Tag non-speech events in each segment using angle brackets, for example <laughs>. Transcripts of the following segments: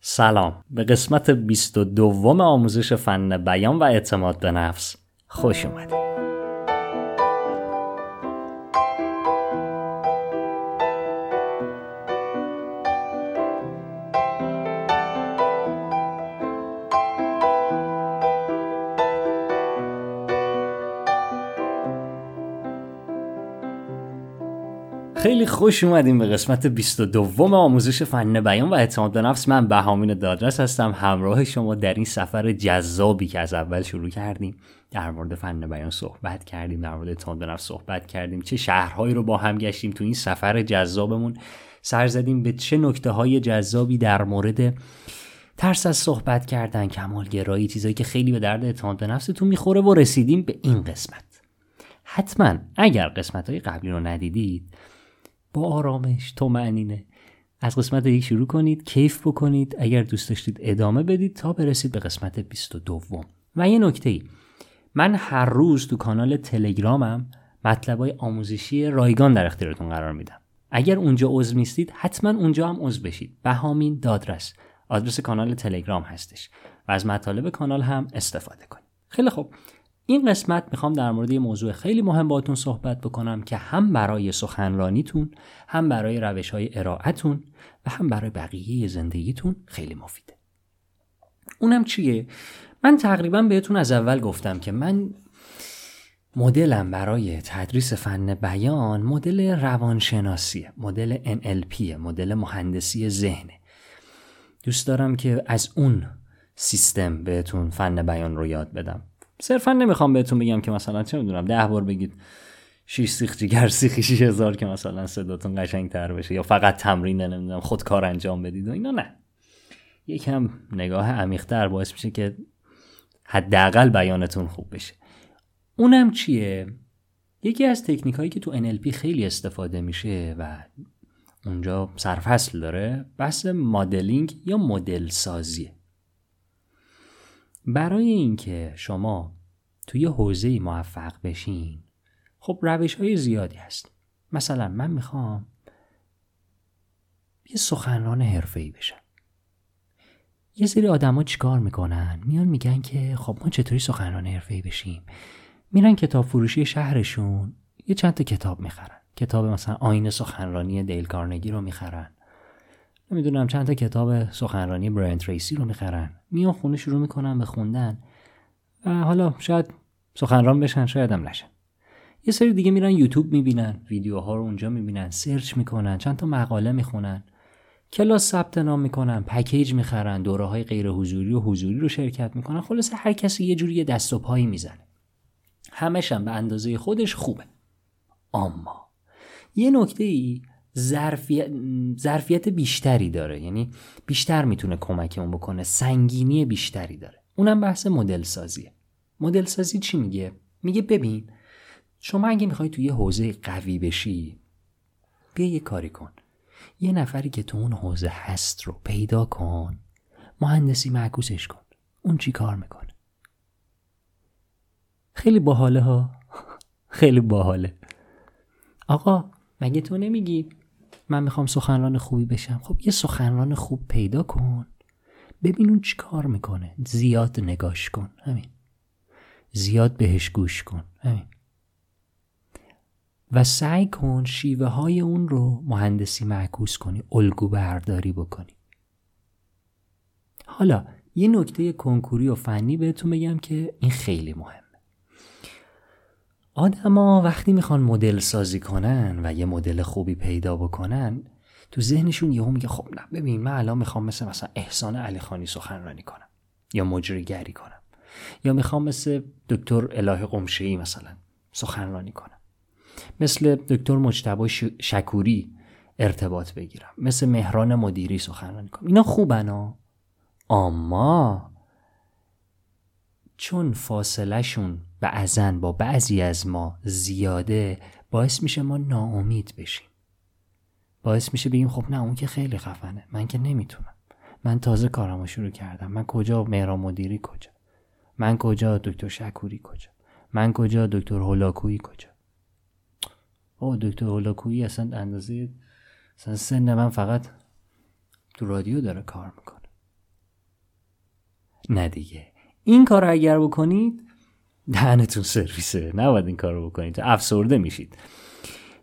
سلام. به قسمت 22 آموزش فن بیان و اعتماد به نفس خوش اومدید. خیلی خوش اومدیم به قسمت 22 آموزش فن بیان و اعتماد به نفس. من بهامین دادرس هستم همراه شما در این سفر جذابی که از اول شروع کردیم در مورد فن بیان صحبت کردیم در مورد اعتماد به نفس صحبت کردیم. چه شهرهایی رو با هم گشتیم تو این سفر جذابمون. سر زدیم به چه نکته های جذابی در مورد ترس از صحبت کردن کمالگرایی چیزایی که خیلی به درد اعتماد به نفستون می‌خوره و رسیدیم به این قسمت. حتما اگر قسمت های قبلی رو ندیدید با آرامش تو معنینه از قسمت یک شروع کنید کیف بکنید اگر دوست داشتید ادامه بدید تا برسید به قسمت 22 و یه نکته ای من هر روز تو کانال تلگرامم مطلبای آموزشی رایگان در اختیارتون قرار میدم. اگر اونجا عضو نیستید حتما اونجا هم عضو بشید. بهامین دادرس. آدرس کانال تلگرام هستش. و از مطالب کانال هم استفاده کنید. خیلی خوب. این قسمت می‌خوام در مورد یه موضوع خیلی مهم باتون صحبت بکنم که هم برای سخنرانیتون هم برای روش های ارائهتون و هم برای بقیه زندگیتون خیلی مفیده. اونم چیه؟ من تقریبا بهتون از اول گفتم که من مدلم برای تدریس فن بیان مدل روانشناسیه مدل NLP مدل مهندسی ذهنه. دوست دارم که از اون سیستم بهتون فن بیان رو یاد بدم. صرفا نمی‌خوام بهتون بگم که مثلا چه می‌دونم ده بار بگید شیش سیخ جگر سیخی شیش هزار که مثلا صداتون قشنگ تر بشه یا فقط تمرین نمی‌دونم خود کار انجام بدید و اینا نه. یکم نگاه عمیقتر باعث میشه که حداقل بیانتون خوب بشه. اونم چیه؟ یکی از تکنیک هایی که تو NLP خیلی استفاده میشه و اونجا سرفصل داره بحث مدلینگ یا مدل سازیه برای اینکه شما توی حوزه موفق بشین خب روش های زیادی هست. مثلا من می‌خوام یه سخنران حرفه‌ای بشم. یه سری آدما چیکار می‌کنن؟ میان میگن که خب ما چطوری سخنران حرفه‌ای بشیم؟ میرن کتاب فروشی شهرشون یه چند تا کتاب می‌خرن. کتاب مثلا آین سخنرانی دیل کارنگی رو می‌خرن. نمی‌دونم چند تا کتاب سخنرانی برایان تریسی رو می‌خرن. میان خونه شروع می‌کنن به خوندن و حالا شاید سخنران بشن شاید هم نشن. یه سری دیگه میرن یوتیوب می‌بینن ویدیوها رو اونجا می‌بینن سرچ می‌کنن چند تا مقاله می‌خونن. کلاس ثبت نام می‌کنن پکیج می‌خرن دوره های غیر حضوری و حضوری رو شرکت می‌کنن. خلاصه هر کسی یه جوری دست و پایی می‌زنه. همش هم به اندازه خودش خوبه. اما یه نکته ای ظرفیت, ظرفیت بیشتری داره. یعنی بیشتر می‌تونه کمکمون بکنه. سنگینی بیشتری داره. اونم بحث مدل سازیه مدل سازی چی میگه؟ میگه ببین شما اگه می‌خوای توی یه حوزه قوی بشی بیا یه کاری کن. یه نفری که تو اون حوزه هست رو پیدا کن. مهندسی معکوسش کن. اون چی کار می‌کنه؟ خیلی باحاله ها. <laughs> خیلی باحاله. آقا مگه تو نمیگی من می‌خوام سخنران خوبی بشم. خب یه سخنران خوب پیدا کن. ببین اون چی کار می‌کنه. زیاد نگاش کن. همین. زیاد بهش گوش کن. همین. و سعی کن شیوه های اون رو مهندسی معکوس کنی الگو برداری بکنی. حالا یه نکته کنکوری و فنی بهتون بگم که این خیلی مهم آدما وقتی می‌خوان مدل سازی کنن و یه مدل خوبی پیدا بکنن تو ذهنشون یهو میگه خب نه ببین من الان می‌خوام مثل مثلا احسان علی خانی سخنرانی کنم یا مجریگری کنم یا می‌خوام مثل دکتر اله قمشه ای مثلا سخنرانی کنم. مثل دکتر مجتبی شکوری ارتباط بگیرم. مثل مهران مدیری سخنرانی کنم. اینا خوبن ها؟ اما چون فاصلهشون بعضن با بعضی از ما زیاده باعث میشه ما ناامید بشیم. باعث میشه بگیم خب نه اون که خیلی خفنه. من که نمی‌تونم. من تازه کارمو شروع کردم. من کجا مهران مدیری کجا؟ من کجا دکتر شکوری کجا؟ من کجا دکتر هولاکویی کجا؟ او دکتر هولاکویی اصلا اندازه اصلا سن من فقط تو رادیو داره کار می‌کنه. نه دیگه. این کار اگر بکنید دهنتون سرویسه. نباید این کار رو بکنید. افسرده میشید.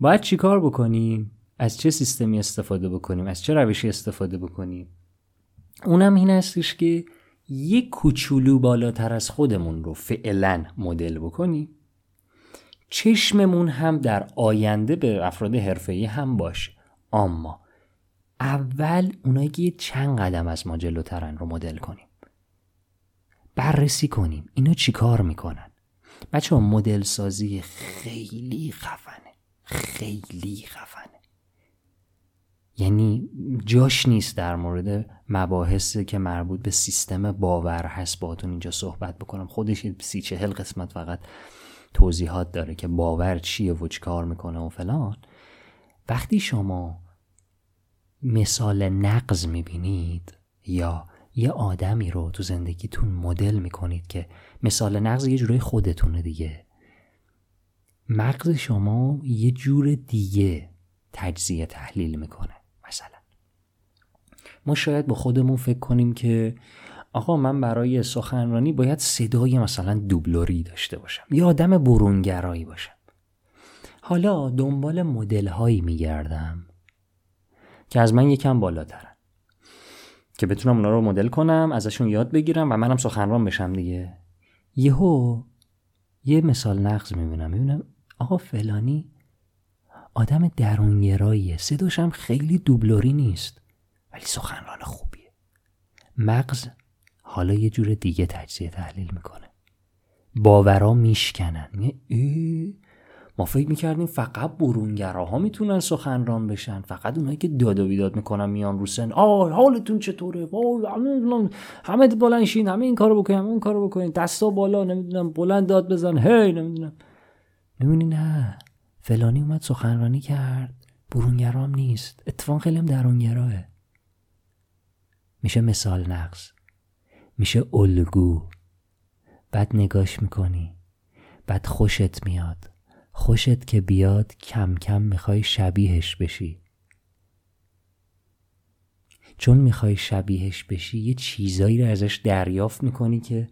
باید چی کار بکنیم؟ از چه سیستمی استفاده بکنیم؟ از چه روشی استفاده بکنیم؟ اونم این هستش که یک کوچولو بالاتر از خودمون رو فعلا مدل بکنیم. چشممون هم در آینده به افراد حرفه‌ای هم باشه. اما اول اونایی که چند قدم از ما جلوترن رو مدل کنیم. بررسی کنیم. اینا چیکار می‌کنن؟ بچه ها مدل سازی خیلی خفنه. خیلی خفنه. یعنی جاش نیست در مورد مباحثی که مربوط به سیستم باور هست باتون اینجا صحبت بکنم. خودش سی چهل قسمت فقط توضیحات داره که باور چیه و چی کار می‌کنه و فلان. وقتی شما مثال نقض می‌بینید یا یه آدمی رو تو زندگیتون مدل می‌کنید که مثال نقض یه جورای خودتونه دیگه. مغز شما یه جور دیگه تجزیه تحلیل می‌کنه مثلا. ما شاید با خودمون فکر کنیم که آقا من برای سخنرانی باید صدای مثلا دوبلوری داشته باشم یا آدم برونگرایی باشم. حالا دنبال مدل هایی میگردم که از من یکم بالاترن. که بتونم اونا رو مدل کنم ازشون یاد بگیرم و منم سخنران بشم دیگه. یهو یه مثال نقض می‌بینم. می‌بینم آقا فلانی آدم درونگراییه. صداش هم خیلی دوبلوری نیست ولی سخنران خوبیه. مغز حالا یه جور دیگه تجزیه تحلیل می‌کنه. باورا میشکنن. ما فکر می‌کردیم فقط برونگراها می‌تونن سخنران بشن. فقط اونایی که داد و بیداد می‌کنن میان رو سن. آه حالتون چطوره؟ همه همه بلند شین همه این کارو بکنین همه اون کارو بکنین. دستا بالا نمی‌دونم بلند داد بزن. هی نمی‌دونم. می‌بینی نه؟ فلانی اومد سخنرانی کرد. برونگرام نیست. اتفاق خیلی هم درونگراه میشه مثال نقص میشه الگو. بعد نگاش می‌کنی. بعد خوشت میاد. خوشت که بیاد کم کم می‌خوای شبیهش بشی. چون می‌خوای شبیهش بشی یه چیزایی رو ازش دریافت می‌کنی که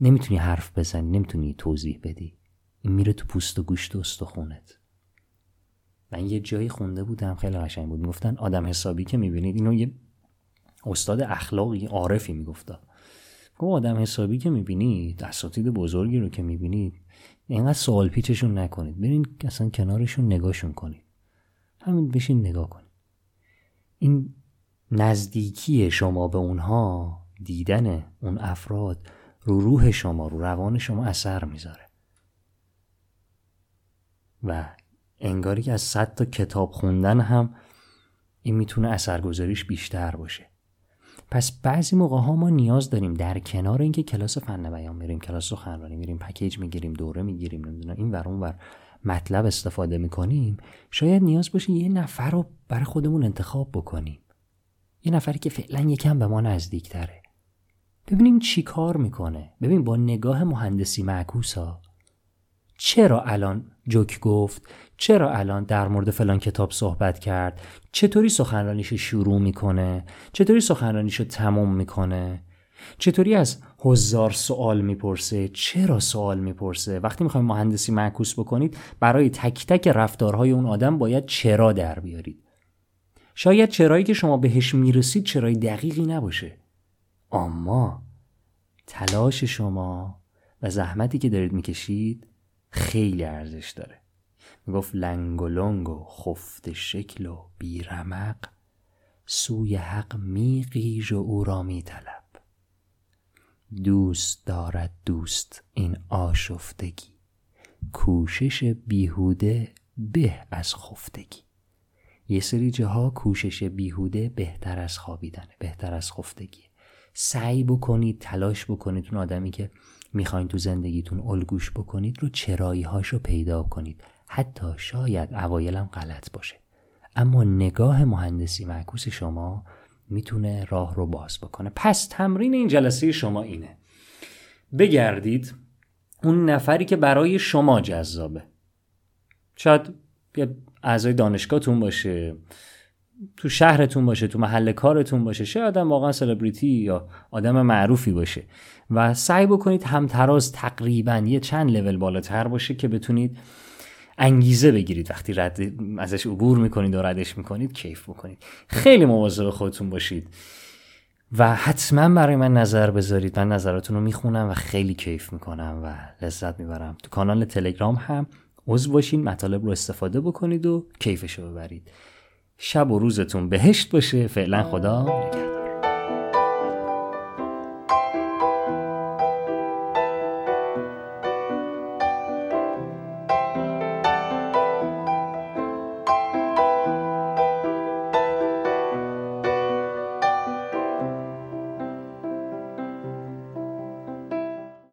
نمی‌تونی حرف بزنی نمی‌تونی توضیح بدی. این میره تو پوست و گوشت و استخونت. من یه جایی خونده بودم خیلی قشنگ بود. می‌گفتن آدم حسابی که می‌بینید اینو یه استاد اخلاقی عارفی میگفتا. گفت آدم حسابی که می‌بینید اساتید بزرگی رو که می‌بینید اینقدر سوال پیچشون نکنید. برین اصلا کنارشون نگاهشون کنید. همین بشین نگاه کنید. این نزدیکی شما به اونها دیدن اون افراد رو روح شما رو روان شما اثر می‌ذاره. و انگاری که از صد تا کتاب خوندن هم این می‌تونه اثرگذاریش بیشتر باشه. پس بعضی موقع ها ما نیاز داریم در کنار اینکه کلاس فن بیان میریم کلاس سخنرانی میریم پکیج می‌گیریم دوره می‌گیریم نمی‌دونم این ور اون ور مطلب استفاده می‌کنیم شاید نیاز باشه یه نفر رو برای خودمون انتخاب بکنیم. یه نفری که فعلا یکم به ما نزدیک تره ببینیم چی کار می‌کنه. ببین با نگاه مهندسی معکوسا چرا الان جوک گفت چرا الان در مورد فلان کتاب صحبت کرد؟ چطوری سخنرانیشو شروع می‌کنه؟ چطوری سخنرانیشو تموم می‌کنه؟ چطوری از هزار سوال می‌پرسه؟ چرا سوال می‌پرسه؟ وقتی می‌خوایم مهندسی معکوس بکنید برای تک تک رفتارهای اون آدم باید چرا در بیارید؟ شاید چرایی که شما بهش می‌رسید چرای دقیقی نباشه. اما تلاش شما و زحمتی که دارید می‌کشید خیلی ارزش داره. می‌گفت لنگ و لنگ و خفت شکل و بیرمق سوی حق میقیج و او را میطلب. دوست دارد دوست این آشفتگی. کوشش بیهوده به از خفتگی. یه سری جاها کوشش بیهوده بهتر از خوابیدنه بهتر از خفتگی سعی بکنید تلاش بکنید اون آدمی که می‌خواین تو زندگیتون الگوش بکنید رو چرایی هاشو پیدا کنید. حتی شاید اوایلم غلط باشه. اما نگاه مهندسی معکوس شما می‌تونه راه رو باز بکنه. پس تمرین این جلسه شما اینه. بگردید اون نفری که برای شما جذابه. شاید اعضای دانشگاهتون باشه تو شهرتون باشه تو محل کارتون باشه شاید آدم واقعا سلبریتی یا آدم معروفی باشه. و سعی بکنید همتراز تقریبا یه چند لول بالاتر باشه که بتونید انگیزه بگیرید. وقتی رد ازش عبور می‌کنید و ردش می‌کنید کیف بکنید. خیلی مواظب خودتون باشید. و حتما برای من نظر بذارید. من نظراتون رو می‌خونم و خیلی کیف می‌کنم و لذت می‌برم. تو کانال تلگرام هم عضو باشین مطالب رو استفاده بکنید و کیفش رو ببرید. شب و روزتون بهشت باشه. فعلا خدا نگهدار.